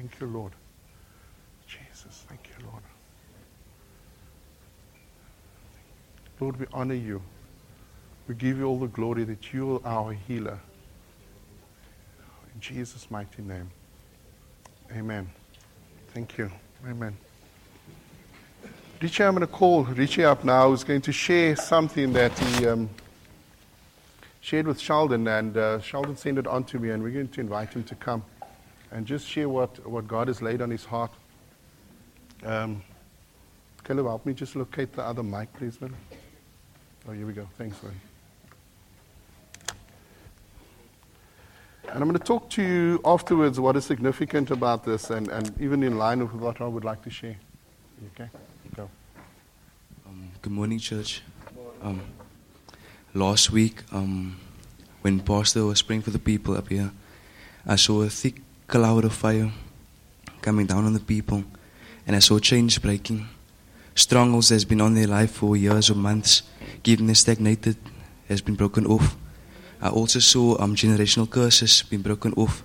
Thank you, Lord. Jesus, thank you, Lord. Lord, we honor you. We give you all the glory that you are our healer. In Jesus' mighty name. Amen. Thank you. Amen. Richie, I'm going to call Richie up now, who's going to share something that he um, shared with Sheldon, and uh, Sheldon sent it on to me, and we're going to invite him to come and just share what, what God has laid on his heart. Um, Caleb, help me just locate the other mic, please, man. Oh, here we go. Thanks, man. And I'm going to talk to you afterwards what is significant about this and, and even in line with what I would like to share. Okay? Go. Um, good morning, church. Um, last week, um, when Pastor was praying for the people up here, I saw a thick cloud of fire coming down on the people, and I saw change breaking. Strongholds that's been on their life for years or months, keeping them stagnated, has been broken off. I also saw um, generational curses being broken off.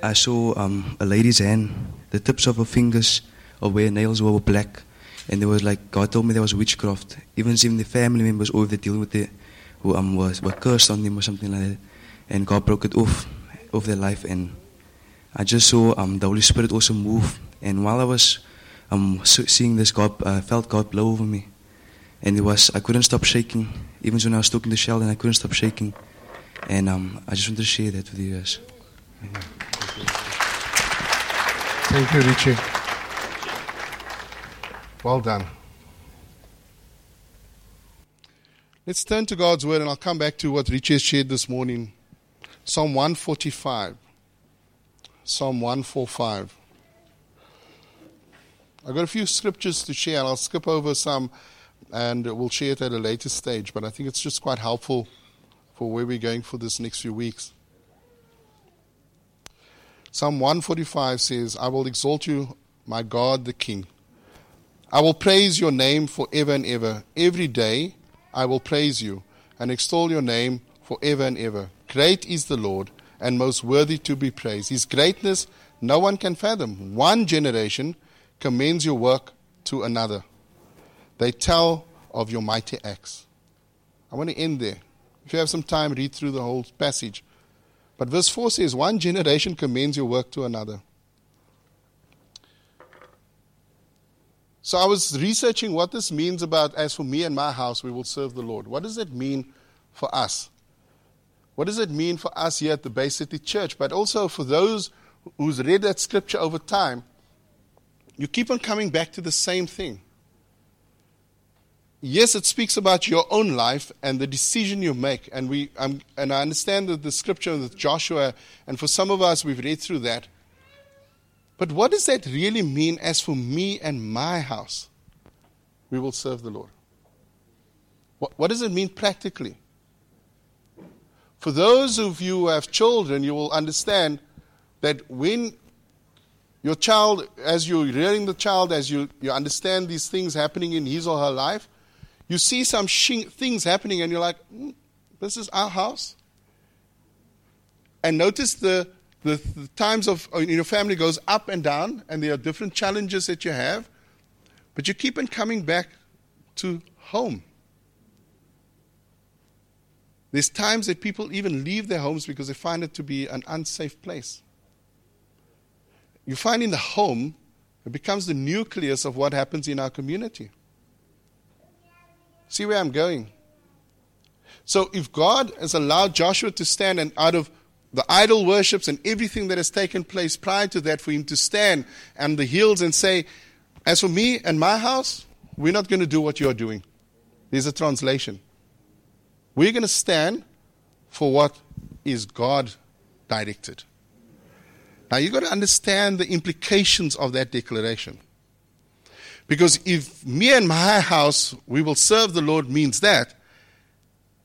I saw um, a lady's hand, the tips of her fingers of where nails were black, and there was like God told me there was witchcraft. Even even the family members over there dealing with it, who um, was were cursed on them or something like that, and God broke it off of their life. And I just saw um, the Holy Spirit also move. And while I was um, seeing this, God uh, felt God blow over me, and it was I couldn't stop shaking. Even when I was talking to Sheldon, I couldn't stop shaking. And um, I just want to share that with you guys. Thank you, Richie. Well done. Let's turn to God's word, and I'll come back to what Richie shared this morning. Psalm 145. Psalm 145. I've got a few scriptures to share, and I'll skip over some, and we'll share it at a later stage. But I think it's just quite helpful for where we're going for this next few weeks. Psalm 145 says, I will exalt you, my God the King. I will praise your name forever and ever. Every day I will praise you and extol your name forever and ever. Great is the Lord and most worthy to be praised. His greatness no one can fathom. One generation commends your work to another. They tell of your mighty acts. I want to end there. If you have some time, read through the whole passage. But verse 4 says, One generation commends your work to another. So I was researching what this means about, as for me and my house, we will serve the Lord. What does it mean for us? What does it mean for us here at the Bay City Church? But also for those who's read that scripture over time, you keep on coming back to the same thing yes, it speaks about your own life and the decision you make. And, we, um, and I understand that the scripture with Joshua, and for some of us, we've read through that. But what does that really mean as for me and my house? We will serve the Lord. What, what does it mean practically? For those of you who have children, you will understand that when your child, as you're rearing the child, as you, you understand these things happening in his or her life, you see some things happening and you're like, mm, this is our house. And notice the, the, the times of in your family goes up and down, and there are different challenges that you have, but you keep on coming back to home. There's times that people even leave their homes because they find it to be an unsafe place. You find in the home, it becomes the nucleus of what happens in our community. See where I'm going? So if God has allowed Joshua to stand and out of the idol worships and everything that has taken place prior to that, for him to stand on the hills and say, As for me and my house, we're not going to do what you're doing. There's a translation. We're going to stand for what is God directed. Now you've got to understand the implications of that declaration. Because if me and my house, we will serve the Lord means that,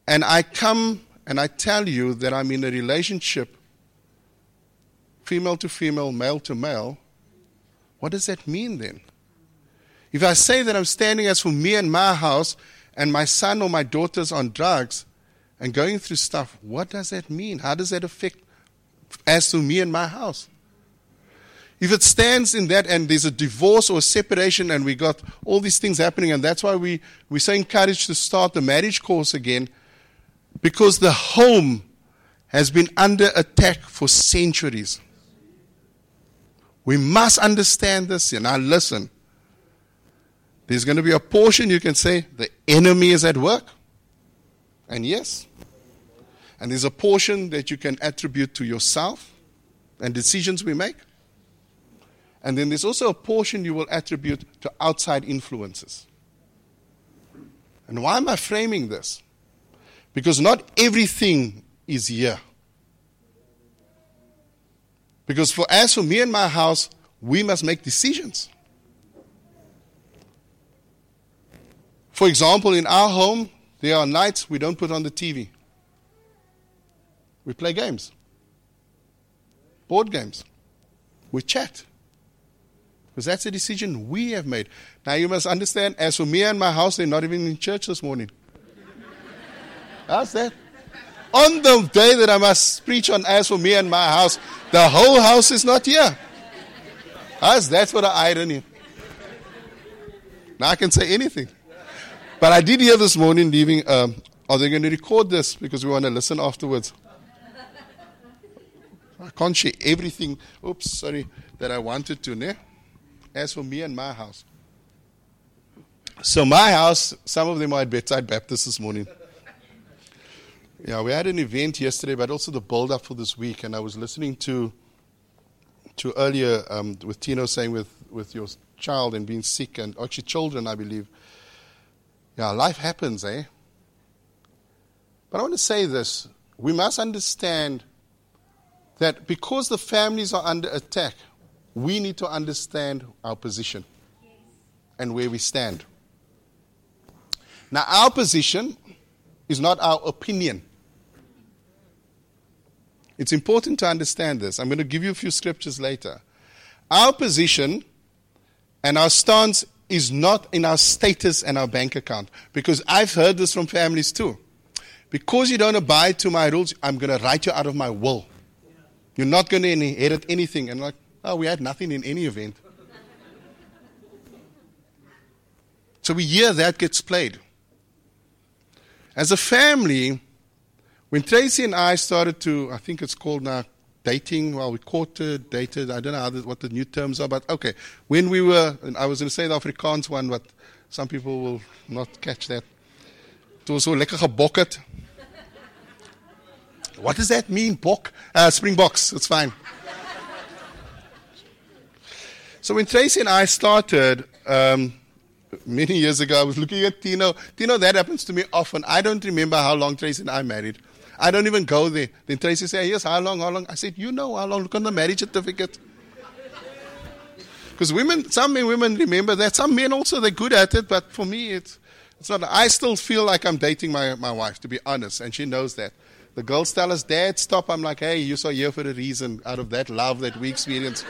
and I come and I tell you that I'm in a relationship, female to female, male to male, what does that mean then? If I say that I'm standing as for me and my house, and my son or my daughter's on drugs and going through stuff, what does that mean? How does that affect as to me and my house? if it stands in that and there's a divorce or a separation and we got all these things happening, and that's why we, we're so encouraged to start the marriage course again, because the home has been under attack for centuries. We must understand this. And now listen. There's going to be a portion you can say the enemy is at work. And yes. And there's a portion that you can attribute to yourself and decisions we make. And then there's also a portion you will attribute to outside influences. And why am I framing this? Because not everything is here. Because for as for me and my house, we must make decisions. For example, in our home, there are nights we don't put on the TV. We play games, board games. We chat. Because that's a decision we have made. Now you must understand, as for me and my house, they're not even in church this morning. How's that? On the day that I must preach on as for me and my house, the whole house is not here. How's that for the irony? Now I can say anything. But I did hear this morning leaving, um, are they going to record this because we want to listen afterwards? I can't share everything, oops, sorry, that I wanted to, ne? As for me and my house. So my house, some of them are at Bedside Baptist this morning. Yeah, we had an event yesterday, but also the build up for this week. And I was listening to to earlier um, with Tino saying with, with your child and being sick, and actually children, I believe. Yeah, life happens, eh? But I want to say this we must understand that because the families are under attack, we need to understand our position and where we stand. Now, our position is not our opinion. It's important to understand this. I'm going to give you a few scriptures later. Our position and our stance is not in our status and our bank account. Because I've heard this from families too. Because you don't abide to my rules, I'm going to write you out of my will. You're not going to inherit anything. And like, oh, we had nothing in any event. So we hear that gets played. As a family, when Tracy and I started to, I think it's called now dating, well, we courted, dated, I don't know what the new terms are, but okay. When we were, I was going to say the Afrikaans one, but some people will not catch that. It was so lekker gebok What does that mean, bok? Uh, Springboks, it's fine. so when Tracy and I started, um, many years ago, I was looking at Tino. Tino, that happens to me often. I don't remember how long Tracy and I married. I don't even go there. Then Tracy say, yes, how long, how long? I said, you know how long. Look on the marriage certificate. Because women, some men, women remember that. Some men also, they're good at it. But for me, it's, it's not. I still feel like I'm dating my, my wife, to be honest. And she knows that. The girls tell us, Dad, stop. I'm like, hey, you're so here for a reason out of that love that we experience.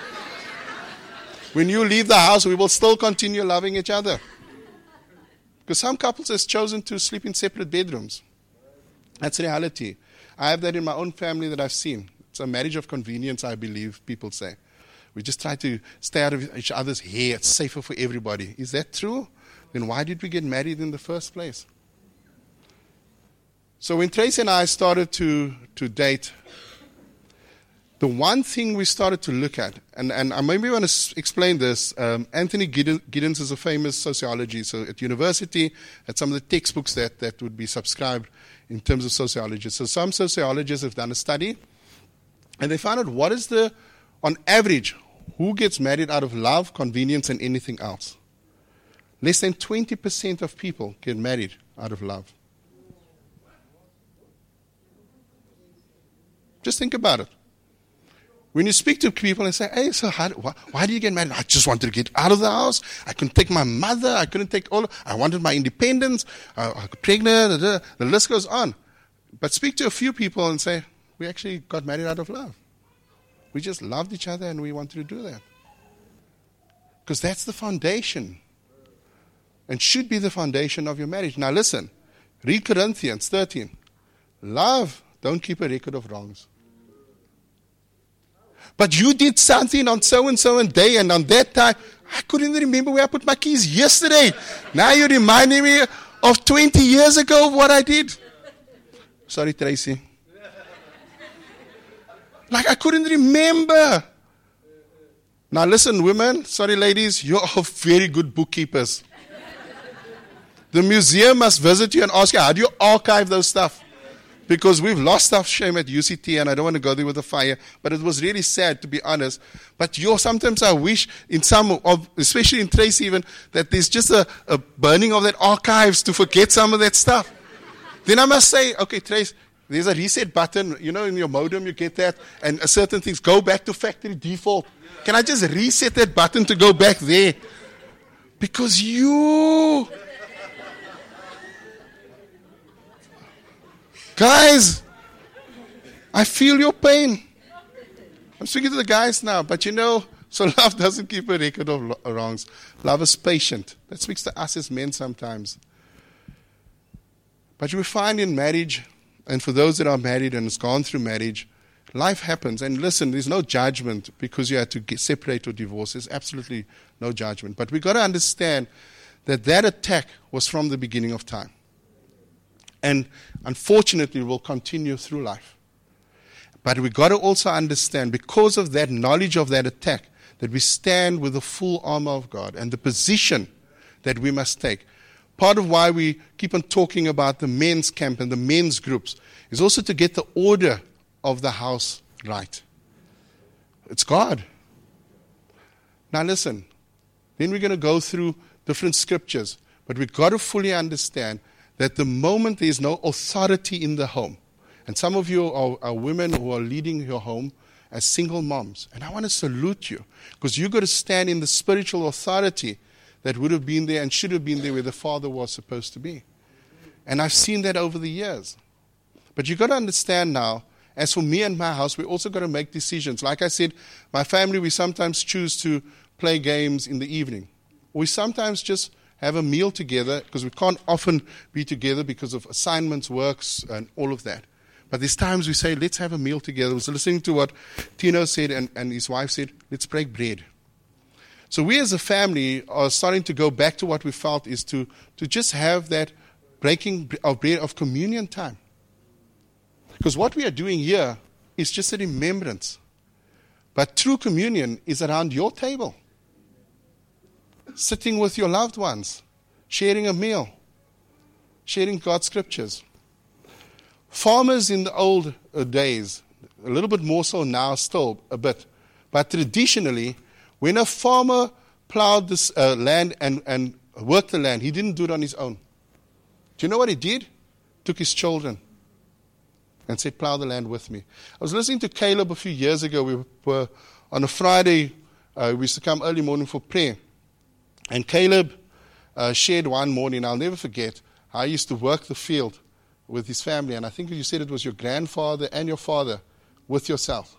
when you leave the house, we will still continue loving each other. Because some couples has chosen to sleep in separate bedrooms. That's reality. I have that in my own family that I've seen. It's a marriage of convenience, I believe people say. We just try to stay out of each other's hair. It's safer for everybody. Is that true? Then why did we get married in the first place? So when Tracy and I started to, to date, the one thing we started to look at, and, and I maybe want to explain this. Um, Anthony Giddens is a famous sociology. So at university, at some of the textbooks that, that would be subscribed, in terms of sociology. So some sociologists have done a study and they found out what is the, on average, who gets married out of love, convenience, and anything else. Less than 20% of people get married out of love. Just think about it. When you speak to people and say, hey, so how, why, why do you get married? I just wanted to get out of the house. I couldn't take my mother. I couldn't take all. I wanted my independence. I, I got pregnant. The list goes on. But speak to a few people and say, we actually got married out of love. We just loved each other and we wanted to do that. Because that's the foundation and should be the foundation of your marriage. Now listen, read Corinthians 13. Love, don't keep a record of wrongs. But you did something on so and so and day and on that time. I couldn't remember where I put my keys yesterday. Now you're reminding me of 20 years ago of what I did. Sorry, Tracy. Like I couldn't remember. Now listen, women, sorry, ladies, you are very good bookkeepers. The museum must visit you and ask you, how do you archive those stuff? Because we've lost stuff, shame, at UCT, and I don't want to go there with the fire. But it was really sad, to be honest. But you sometimes I wish, in some of, especially in Trace even, that there's just a, a burning of that archives to forget some of that stuff. then I must say, okay, Trace, there's a reset button. You know, in your modem, you get that, and certain things go back to factory default. Can I just reset that button to go back there? Because you. Guys, I feel your pain. I'm speaking to the guys now, but you know, so love doesn't keep a record of wrongs. Love is patient. That speaks to us as men sometimes. But we find in marriage, and for those that are married and has gone through marriage, life happens. And listen, there's no judgment because you had to get, separate or divorce. There's absolutely no judgment. But we've got to understand that that attack was from the beginning of time and unfortunately will continue through life. But we've got to also understand, because of that knowledge of that attack, that we stand with the full armor of God and the position that we must take. Part of why we keep on talking about the men's camp and the men's groups is also to get the order of the house right. It's God. Now, listen, then we're going to go through different scriptures, but we've got to fully understand that the moment there is no authority in the home, and some of you are, are women who are leading your home as single moms, and I want to salute you because you've got to stand in the spiritual authority that would have been there and should have been there where the father was supposed to be. And I've seen that over the years. But you've got to understand now, as for me and my house, we also got to make decisions. Like I said, my family, we sometimes choose to play games in the evening. We sometimes just have a meal together because we can't often be together because of assignments, works, and all of that. But there's times we say, let's have a meal together. I was listening to what Tino said and, and his wife said, let's break bread. So we as a family are starting to go back to what we felt is to, to just have that breaking of bread of communion time. Because what we are doing here is just a remembrance. But true communion is around your table sitting with your loved ones, sharing a meal, sharing God's scriptures. Farmers in the old uh, days, a little bit more so now, still a bit, but traditionally, when a farmer plowed this uh, land and, and worked the land, he didn't do it on his own. Do you know what he did? Took his children and said, Plow the land with me. I was listening to Caleb a few years ago. We were on a Friday, uh, we used to come early morning for prayer. And Caleb uh, shared one morning, I'll never forget, I used to work the field with his family, and I think you said it was your grandfather and your father with yourself.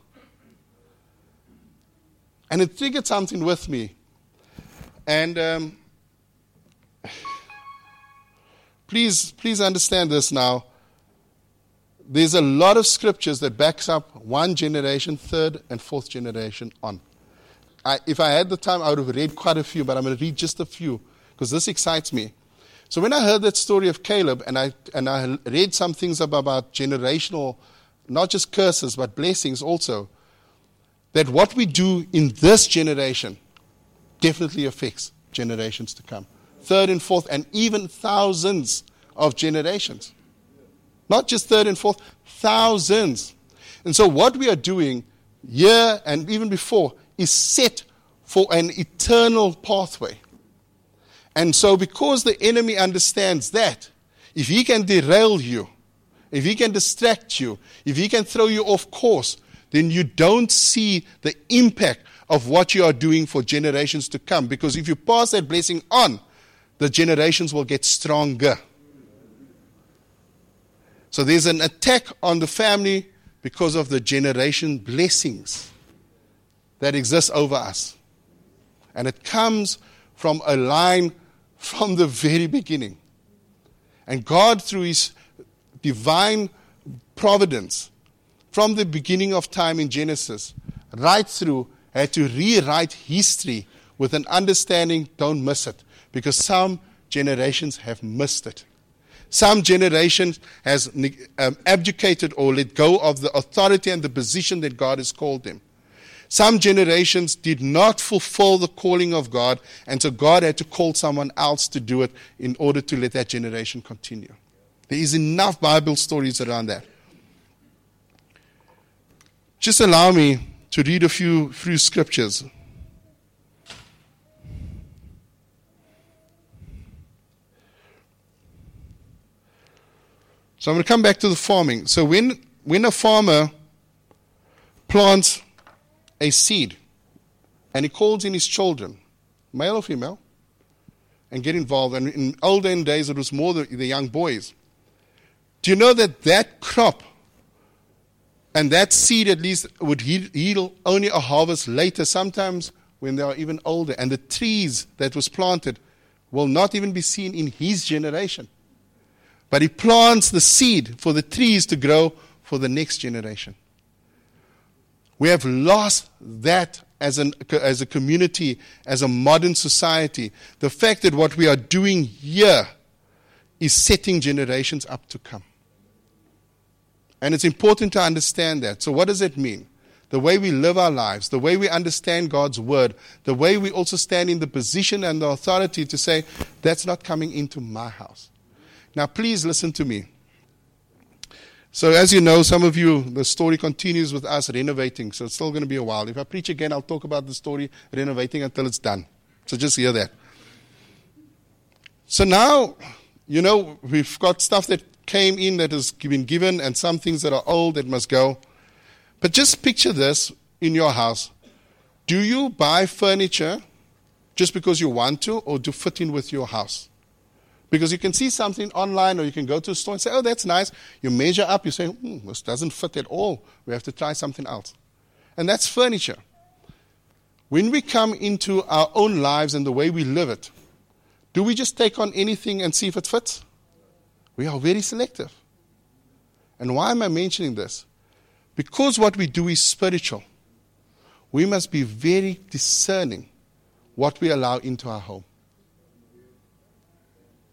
And it triggered something with me. And um, please, please understand this now. There's a lot of scriptures that backs up one generation, third and fourth generation on. I, if I had the time, I would have read quite a few, but I'm going to read just a few because this excites me. So when I heard that story of Caleb and I, and I read some things about, about generational, not just curses, but blessings also, that what we do in this generation definitely affects generations to come. Third and fourth, and even thousands of generations. Not just third and fourth, thousands. And so, what we are doing here and even before is set for an eternal pathway. And so, because the enemy understands that, if he can derail you, if he can distract you, if he can throw you off course, then you don't see the impact of what you are doing for generations to come. Because if you pass that blessing on, the generations will get stronger. So there's an attack on the family because of the generation blessings that exists over us. And it comes from a line from the very beginning. And God, through His divine providence, from the beginning of time in Genesis, right through, had to rewrite history with an understanding don't miss it. Because some generations have missed it. Some generation has um, abdicated or let go of the authority and the position that God has called them. Some generations did not fulfill the calling of God, and so God had to call someone else to do it in order to let that generation continue. There is enough Bible stories around that. Just allow me to read a few, few scriptures. So I'm going to come back to the farming. So when, when a farmer plants a seed and he calls in his children, male or female, and get involved, and in olden days it was more the, the young boys. Do you know that that crop and that seed at least would yield only a harvest later, sometimes when they are even older, and the trees that was planted will not even be seen in his generation. But he plants the seed for the trees to grow for the next generation. We have lost that as, an, as a community, as a modern society. The fact that what we are doing here is setting generations up to come. And it's important to understand that. So, what does it mean? The way we live our lives, the way we understand God's word, the way we also stand in the position and the authority to say, that's not coming into my house. Now, please listen to me. So, as you know, some of you, the story continues with us renovating, so it's still going to be a while. If I preach again, I'll talk about the story renovating until it's done. So, just hear that. So, now, you know, we've got stuff that came in that has been given and some things that are old that must go. But just picture this in your house. Do you buy furniture just because you want to or to fit in with your house? Because you can see something online or you can go to a store and say, oh, that's nice. You measure up, you say, hmm, this doesn't fit at all. We have to try something else. And that's furniture. When we come into our own lives and the way we live it, do we just take on anything and see if it fits? We are very selective. And why am I mentioning this? Because what we do is spiritual. We must be very discerning what we allow into our home.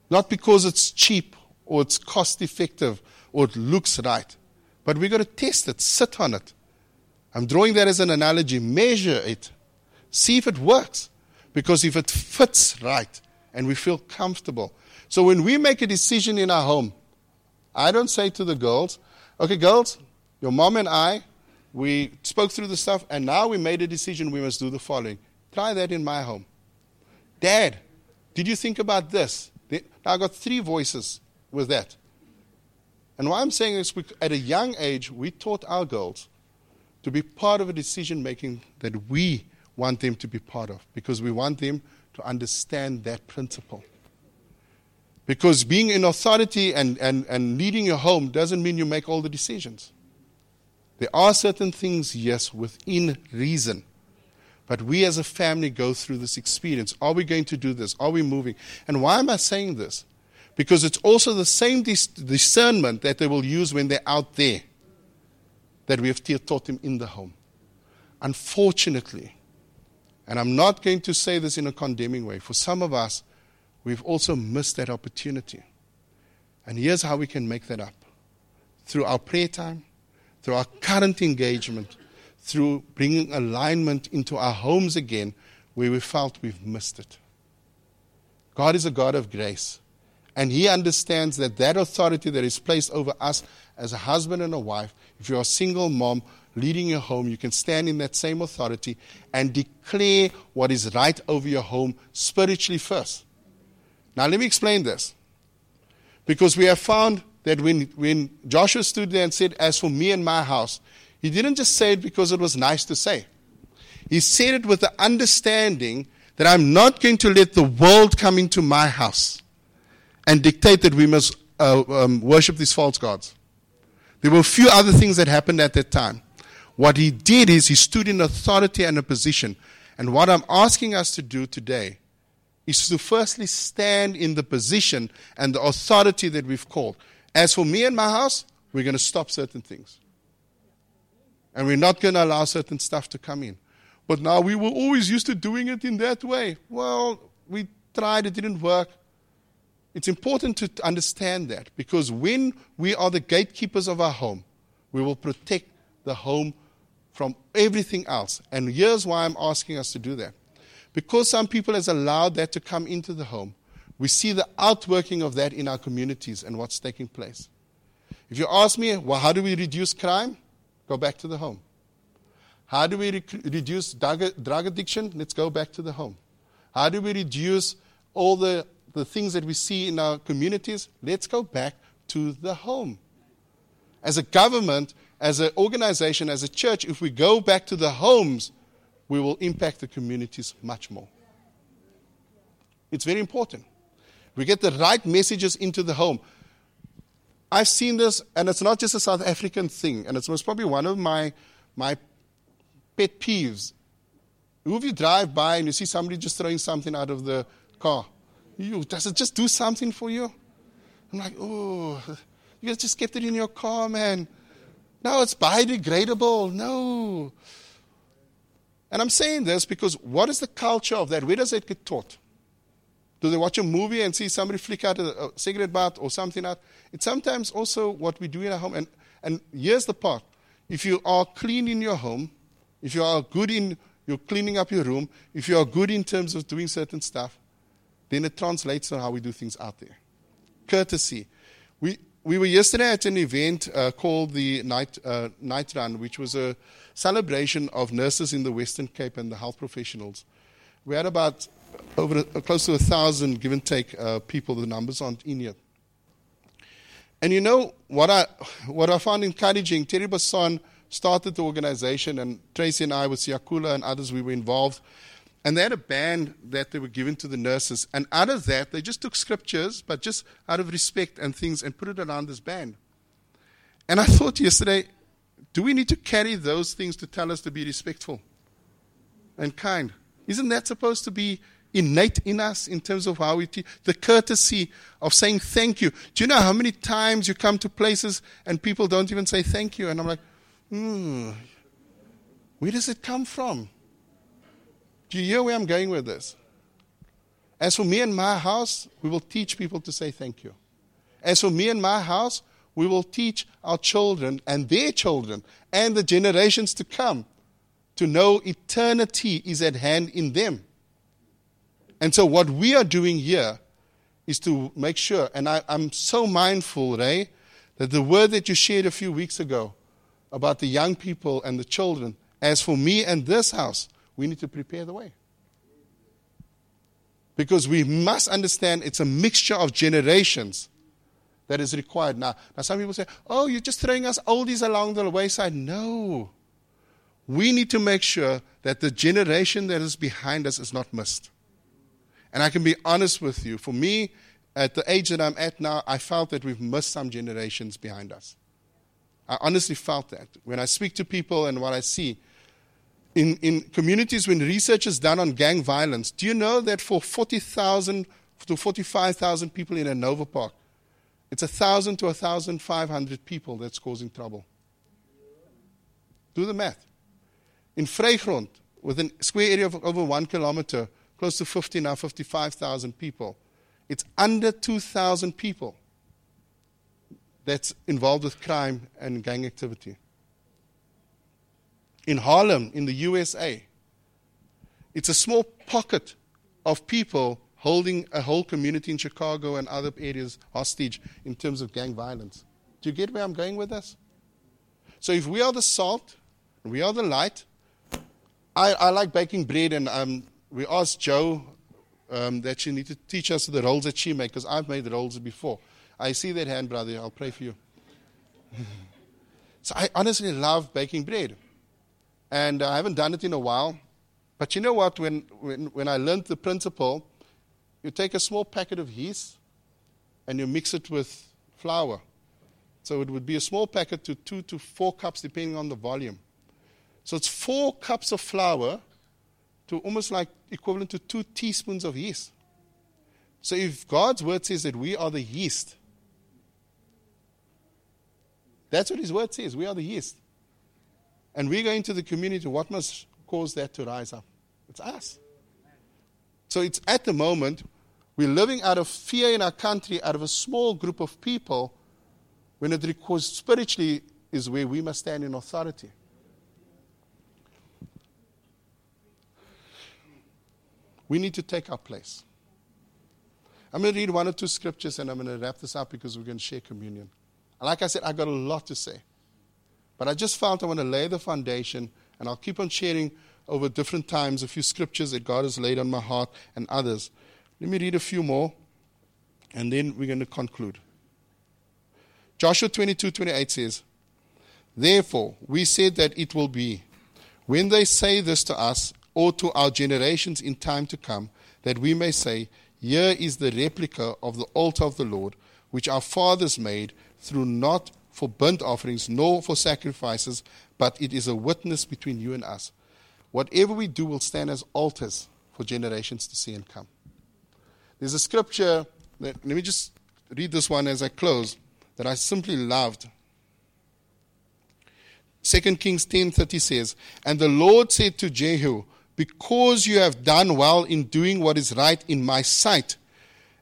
Not because it's cheap or it's cost effective or it looks right, but we've got to test it, sit on it. I'm drawing that as an analogy. Measure it, see if it works. Because if it fits right and we feel comfortable. So when we make a decision in our home, I don't say to the girls, okay, girls, your mom and I, we spoke through the stuff, and now we made a decision we must do the following. Try that in my home. Dad, did you think about this? I got three voices with that. And why I'm saying this, at a young age, we taught our girls to be part of a decision making that we want them to be part of because we want them to understand that principle. Because being in authority and, and, and leading your home doesn't mean you make all the decisions. There are certain things, yes, within reason. But we as a family go through this experience. Are we going to do this? Are we moving? And why am I saying this? Because it's also the same dis- discernment that they will use when they're out there that we have taught them in the home. Unfortunately, and I'm not going to say this in a condemning way, for some of us, we've also missed that opportunity. And here's how we can make that up through our prayer time, through our current engagement through bringing alignment into our homes again where we felt we've missed it. God is a God of grace. And He understands that that authority that is placed over us as a husband and a wife, if you're a single mom leading your home, you can stand in that same authority and declare what is right over your home spiritually first. Now, let me explain this. Because we have found that when, when Joshua stood there and said, As for me and my house, he didn't just say it because it was nice to say. He said it with the understanding that I'm not going to let the world come into my house and dictate that we must uh, um, worship these false gods. There were a few other things that happened at that time. What he did is he stood in authority and a position. And what I'm asking us to do today is to firstly stand in the position and the authority that we've called. As for me and my house, we're going to stop certain things. And we're not going to allow certain stuff to come in. But now we were always used to doing it in that way. Well, we tried, it didn't work. It's important to understand that because when we are the gatekeepers of our home, we will protect the home from everything else. And here's why I'm asking us to do that. Because some people has allowed that to come into the home, we see the outworking of that in our communities and what's taking place. If you ask me, well, how do we reduce crime? Go back to the home. How do we rec- reduce drug, drug addiction? Let's go back to the home. How do we reduce all the, the things that we see in our communities? Let's go back to the home. As a government, as an organization, as a church, if we go back to the homes, we will impact the communities much more. It's very important. We get the right messages into the home. I've seen this, and it's not just a South African thing, and it's most probably one of my, my pet peeves. Who if you drive by and you see somebody just throwing something out of the car? You, does it just do something for you? I'm like, oh, you just kept it in your car, man. No, it's biodegradable. No. And I'm saying this because what is the culture of that? Where does it get taught? Do they watch a movie and see somebody flick out a, a cigarette butt or something out? It's sometimes also what we do in our home. And, and here's the part. If you are clean in your home, if you are good in you're cleaning up your room, if you are good in terms of doing certain stuff, then it translates to how we do things out there. Courtesy. We, we were yesterday at an event uh, called the Night, uh, Night Run, which was a celebration of nurses in the Western Cape and the health professionals. We had about over uh, close to a thousand, give and take, uh, people. The numbers aren't in yet. And you know what I what I found encouraging. Terry Basson started the organization, and Tracy and I with Siakula and others, we were involved. And they had a band that they were given to the nurses. And out of that, they just took scriptures, but just out of respect and things, and put it around this band. And I thought yesterday, do we need to carry those things to tell us to be respectful and kind? Isn't that supposed to be innate in us in terms of how we? The courtesy of saying thank you. Do you know how many times you come to places and people don't even say thank you? And I'm like, hmm, where does it come from? Do you hear where I'm going with this? As for me and my house, we will teach people to say thank you. As for me and my house, we will teach our children and their children and the generations to come to know eternity is at hand in them. And so, what we are doing here is to make sure, and I, am so mindful, Ray, that the word that you shared a few weeks ago about the young people and the children, as for me and this house, we need to prepare the way. Because we must understand it's a mixture of generations that is required. Now, now some people say, oh, you're just throwing us oldies along the wayside. No. We need to make sure that the generation that is behind us is not missed. And I can be honest with you. For me, at the age that I'm at now, I felt that we've missed some generations behind us. I honestly felt that. When I speak to people and what I see, in, in communities when research is done on gang violence, do you know that for 40,000 to 45,000 people in Hanover Park, it's 1,000 to 1,500 people that's causing trouble? Do the math. In Vrygrond, with a square area of over one kilometer, close to 50 now, 55,000 people, it's under 2,000 people that's involved with crime and gang activity in Harlem, in the USA. It's a small pocket of people holding a whole community in Chicago and other areas hostage in terms of gang violence. Do you get where I'm going with this? So if we are the salt, we are the light. I, I like baking bread, and um, we asked Joe um, that she need to teach us the rolls that she makes, because I've made the rolls before. I see that hand, brother. I'll pray for you. so I honestly love baking bread. And I haven't done it in a while. But you know what? When, when, when I learned the principle, you take a small packet of yeast and you mix it with flour. So it would be a small packet to two to four cups, depending on the volume. So it's four cups of flour to almost like equivalent to two teaspoons of yeast. So if God's word says that we are the yeast, that's what his word says. We are the yeast. and we go into the community, what must cause that to rise up? It's us. So it's at the moment, we're living out of fear in our country, out of a small group of people, when it requires spiritually is where we must stand in authority. We need to take our place. I'm going to read one or two scriptures and I'm going to wrap this up because we're going to share communion. Like I said, I got a lot to say. But I just felt I want to lay the foundation and I'll keep on sharing over different times a few scriptures that God has laid on my heart and others. Let me read a few more and then we're going to conclude. Joshua 22 28 says, Therefore, we said that it will be, when they say this to us or to our generations in time to come, that we may say, Here is the replica of the altar of the Lord, which our fathers made, through not for burnt offerings nor for sacrifices, but it is a witness between you and us. Whatever we do will stand as altars for generations to see and come. There's a scripture that, let me just read this one as I close, that I simply loved. 2 Kings 10:30 says, "And the Lord said to Jehu, because you have done well in doing what is right in my sight,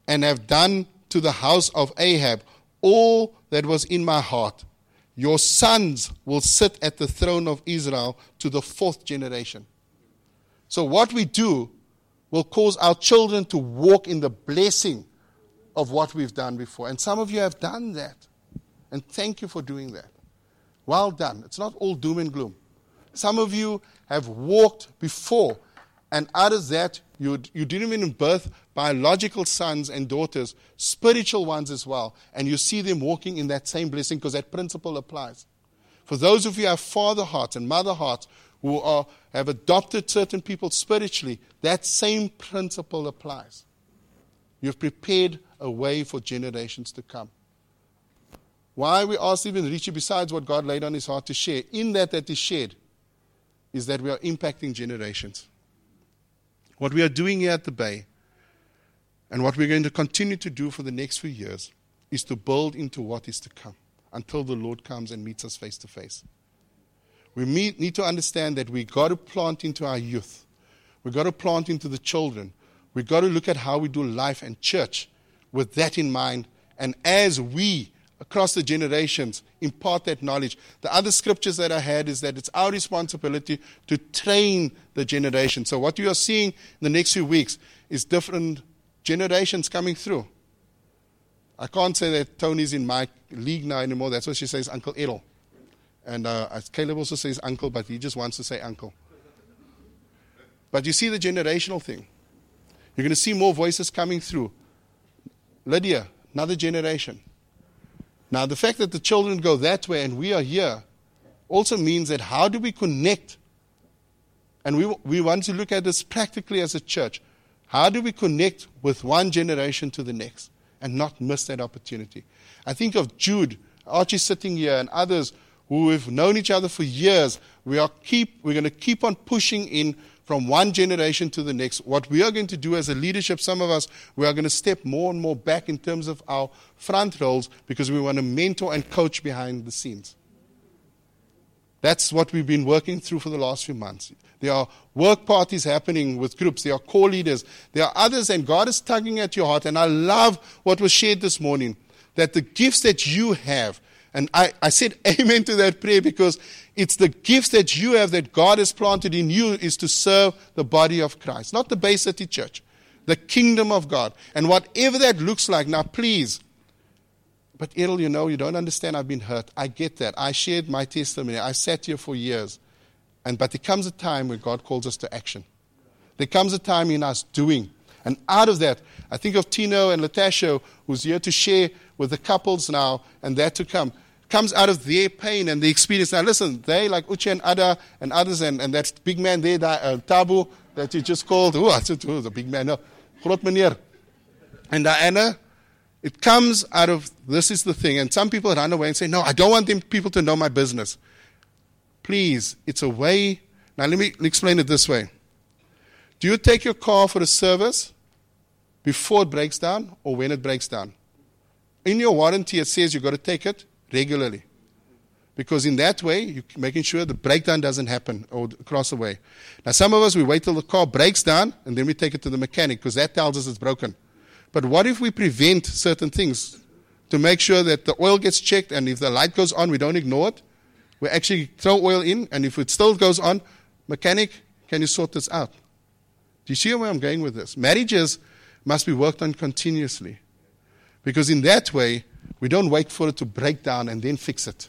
and have done to the house of Ahab all that was in my heart, your sons will sit at the throne of Israel to the fourth generation. So, what we do will cause our children to walk in the blessing of what we've done before. And some of you have done that. And thank you for doing that. Well done. It's not all doom and gloom. Some of you have walked before, and out of that, you, you didn't even birth biological sons and daughters, spiritual ones as well, and you see them walking in that same blessing because that principle applies. For those of you who have father hearts and mother hearts who are, have adopted certain people spiritually, that same principle applies. You've prepared a way for generations to come. Why we ask even Richie, besides what God laid on his heart to share, in that that is shared, is that we are impacting generations. What we are doing here at the Bay, and what we're going to continue to do for the next few years, is to build into what is to come until the Lord comes and meets us face to face. We need to understand that we've got to plant into our youth. We've got to plant into the children. We've got to look at how we do life and church with that in mind. And as we across the generations, impart that knowledge. The other scriptures that I had is that it's our responsibility to train the generation. So, what you are seeing in the next few weeks is different generations coming through. I can't say that Tony's in my league now anymore. That's what she says, Uncle Errol. And uh, Caleb also says uncle, but he just wants to say uncle. But you see the generational thing. You're going to see more voices coming through. Lydia, another generation. Now, the fact that the children go that way and we are here also means that how do we connect? And we, we want to look at this practically as a church. How do we connect with one generation to the next and not miss that opportunity? I think of Jude, Archie sitting here, and others who have known each other for years. We are keep, we're going to keep on pushing in from one generation to the next. What we are going to do as a leadership, some of us, we are going to step more and more back in terms of our front roles because we want to mentor and coach behind the scenes. That's what we've been working through for the last few months. There are work parties happening with groups. There are core leaders. There are others, and God is tugging at your heart. And I love what was shared this morning that the gifts that you have, and I, I said amen to that prayer because it's the gifts that you have that God has planted in you is to serve the body of Christ, not the Bay City Church, the kingdom of God. And whatever that looks like, now please, but Errol, you know, you don't understand. I've been hurt. I get that. I shared my testimony. I sat here for years. And but there comes a time when God calls us to action. There comes a time in us doing. And out of that, I think of Tino and Latasha, who's here to share with the couples now, and that to come comes out of their pain and the experience. Now, listen, they, like Uche and Ada and others, and, and that big man there, uh, Tabu, that you just called, oh, I said, oh, the big man, Groot meneer. And Diana, it comes out of this is the thing. And some people run away and say, no, I don't want them people to know my business. Please, it's a way. Now, let me explain it this way. Do you take your car for a service before it breaks down or when it breaks down? In your warranty, it says you've got to take it regularly. Because in that way, you're making sure the breakdown doesn't happen or cross away. Now, some of us, we wait till the car breaks down and then we take it to the mechanic because that tells us it's broken. But what if we prevent certain things to make sure that the oil gets checked and if the light goes on, we don't ignore it? We actually throw oil in and if it still goes on, mechanic, can you sort this out? Do you see where I'm going with this? Marriages must be worked on continuously. Because in that way, we don't wait for it to break down and then fix it.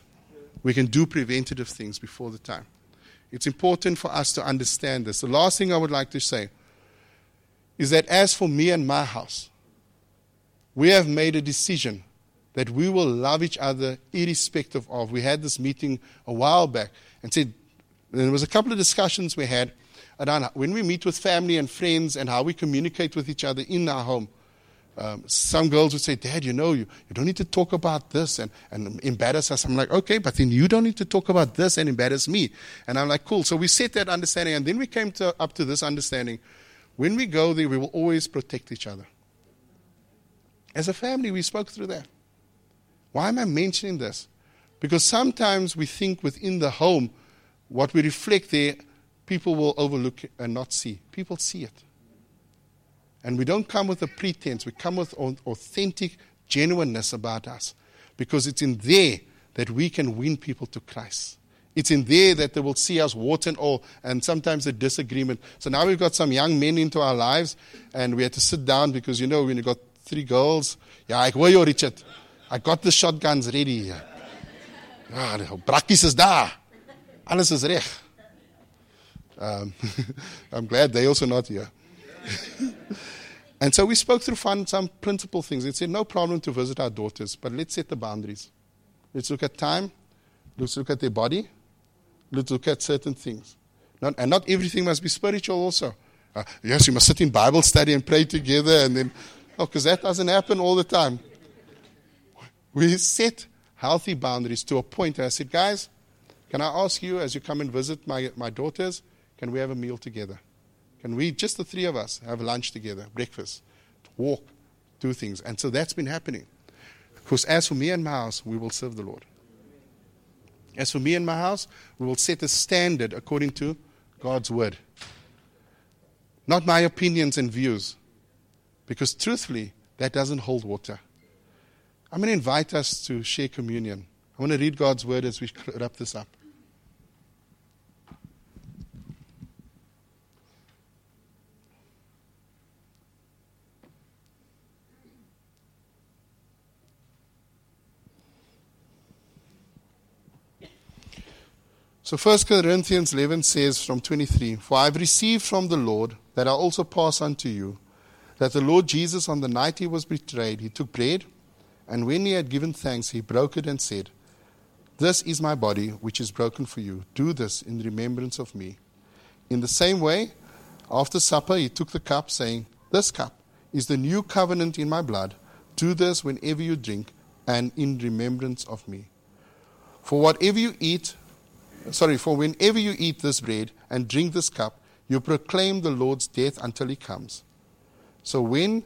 We can do preventative things before the time. It's important for us to understand this. The last thing I would like to say is that as for me and my house, we have made a decision that we will love each other irrespective of. We had this meeting a while back and said, there was a couple of discussions we had around when we meet with family and friends and how we communicate with each other in our home. Um, some girls would say, Dad, you know, you, you don't need to talk about this and, and embarrass us. I'm like, okay, but then you don't need to talk about this and embarrass me. And I'm like, cool. So we set that understanding, and then we came to, up to this understanding. When we go there, we will always protect each other. As a family, we spoke through that. Why am I mentioning this? Because sometimes we think within the home, what we reflect there, people will overlook and not see. People see it. And we don't come with a pretense, we come with authentic genuineness about us because it's in there that we can win people to Christ. It's in there that they will see us water and all, and sometimes a disagreement. So now we've got some young men into our lives, and we had to sit down because you know when you got three girls, yeah, ek hoor jou Richard. I got the shotguns ready. Ja, brakkies is daar. Alles is reg. Um, I'm glad they also not here. and so we spoke through fun, some principal things. It said, no problem to visit our daughters, but let's set the boundaries. Let's look at time. Let's look at their body. Let's look at certain things. Not, and not everything must be spiritual also. Uh, yes, you must sit in Bible study and pray together and then, oh, because that doesn't happen all the time. We set healthy boundaries to a point. And I said, guys, can I ask you as you come and visit my, my daughters, can we have a meal together? Can we, just the three of us, have lunch together, breakfast, walk, do things? And so that's been happening. Because as for me and my house, we will serve the Lord. As for me and my house, we will set a standard according to God's word. Not my opinions and views. Because truthfully, that doesn't hold water. I'm going to invite us to share communion. I want to read God's word as we wrap this up. So 1 Corinthians 11 says from 23, For I have received from the Lord that I also pass unto you, that the Lord Jesus, on the night he was betrayed, he took bread, and when he had given thanks, he broke it and said, This is my body, which is broken for you. Do this in remembrance of me. In the same way, after supper, he took the cup, saying, This cup is the new covenant in my blood. Do this whenever you drink, and in remembrance of me. For whatever you eat sorry, for whenever you eat this bread and drink this cup, you proclaim the Lord's death until he comes. So when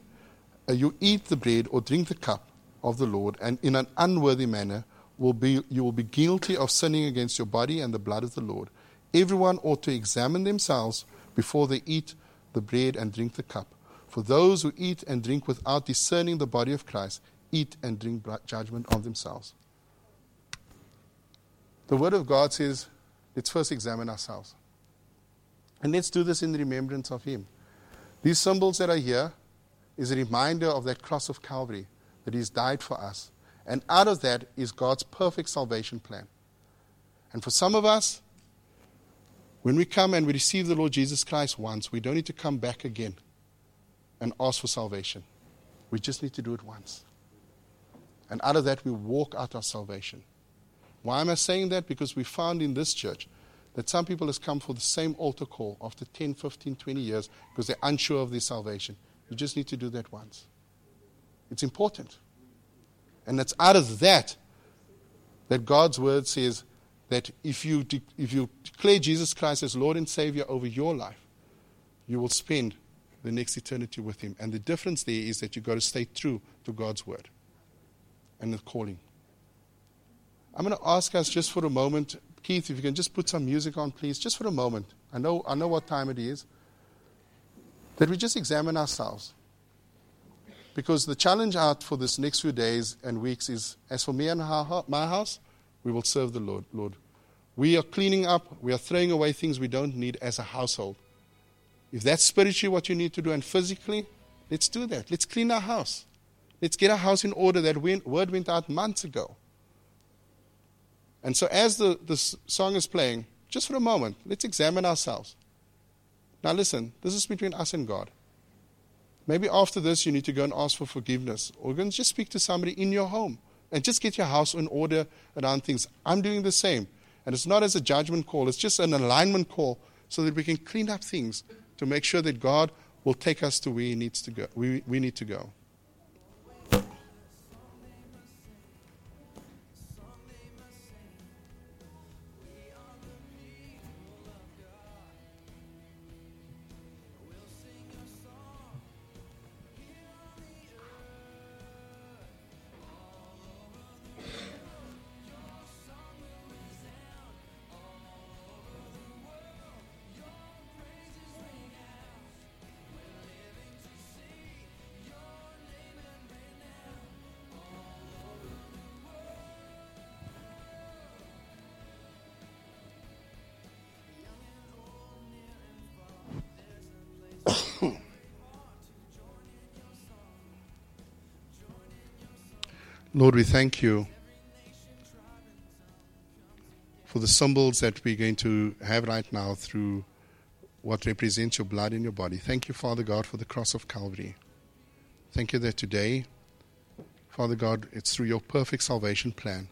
uh, you eat the bread or drink the cup of the Lord and in an unworthy manner, will be, you will be guilty of sinning against your body and the blood of the Lord. Everyone ought to examine themselves before they eat the bread and drink the cup. For those who eat and drink without discerning the body of Christ eat and drink judgment on themselves. The Word of God says, let's first examine ourselves. And let's do this in remembrance of Him. These symbols that are here is a reminder of that cross of Calvary, that He's died for us. And out of that is God's perfect salvation plan. And for some of us, when we come and we receive the Lord Jesus Christ once, we don't need to come back again and ask for salvation. We just need to do it once. And out of that, we walk out our salvation. Why am I saying that? Because we found in this church that some people has come for the same altar call after 10, 15, 20 years because they're unsure of their salvation. You just need to do that once. It's important. And it's out of that that God's word says that if you, de- if you declare Jesus Christ as Lord and Savior over your life, you will spend the next eternity with Him. And the difference there is that you've got to stay true to God's word and the calling. I'm going to ask us just for a moment, Keith, if you can just put some music on, please, just for a moment. I know, I know what time it is. That we just examine ourselves. Because the challenge out for this next few days and weeks is as for me and my house, we will serve the Lord. Lord. We are cleaning up, we are throwing away things we don't need as a household. If that's spiritually what you need to do and physically, let's do that. Let's clean our house. Let's get our house in order. That word went out months ago. And so, as the, the song is playing, just for a moment, let's examine ourselves. Now, listen, this is between us and God. Maybe after this, you need to go and ask for forgiveness, or go and just speak to somebody in your home and just get your house in order around things. I'm doing the same. And it's not as a judgment call, it's just an alignment call so that we can clean up things to make sure that God will take us to where He needs to go. We, we need to go. Lord, we thank you for the symbols that we're going to have right now through what represents your blood in your body. Thank you, Father God, for the cross of Calvary. Thank you that today, Father God, it's through your perfect salvation plan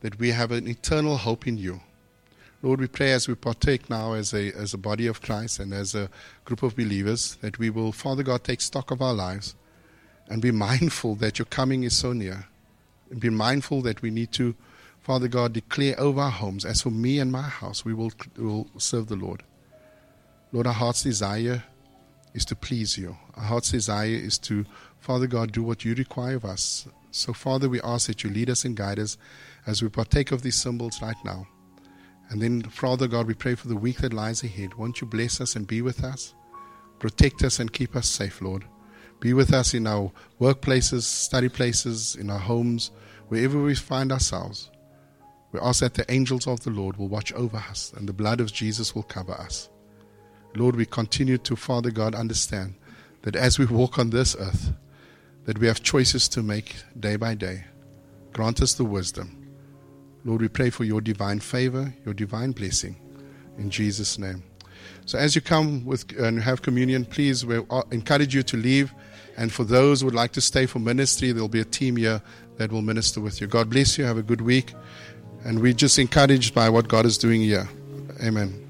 that we have an eternal hope in you. Lord, we pray as we partake now as a, as a body of Christ and as a group of believers that we will, Father God, take stock of our lives and be mindful that your coming is so near. And be mindful that we need to, Father God, declare over our homes, as for me and my house, we will, we will serve the Lord. Lord, our heart's desire is to please you. Our heart's desire is to, Father God, do what you require of us. So, Father, we ask that you lead us and guide us as we partake of these symbols right now. And then, Father God, we pray for the week that lies ahead. Won't you bless us and be with us? Protect us and keep us safe, Lord. Be with us in our workplaces, study places, in our homes, wherever we find ourselves. We ask that the angels of the Lord will watch over us and the blood of Jesus will cover us. Lord, we continue to, Father God, understand that as we walk on this earth, that we have choices to make day by day. Grant us the wisdom. Lord, we pray for your divine favor, your divine blessing. In Jesus' name. So as you come with and have communion, please we encourage you to leave and for those who would like to stay for ministry, there'll be a team here that will minister with you. God bless you. Have a good week. And we're just encouraged by what God is doing here. Amen.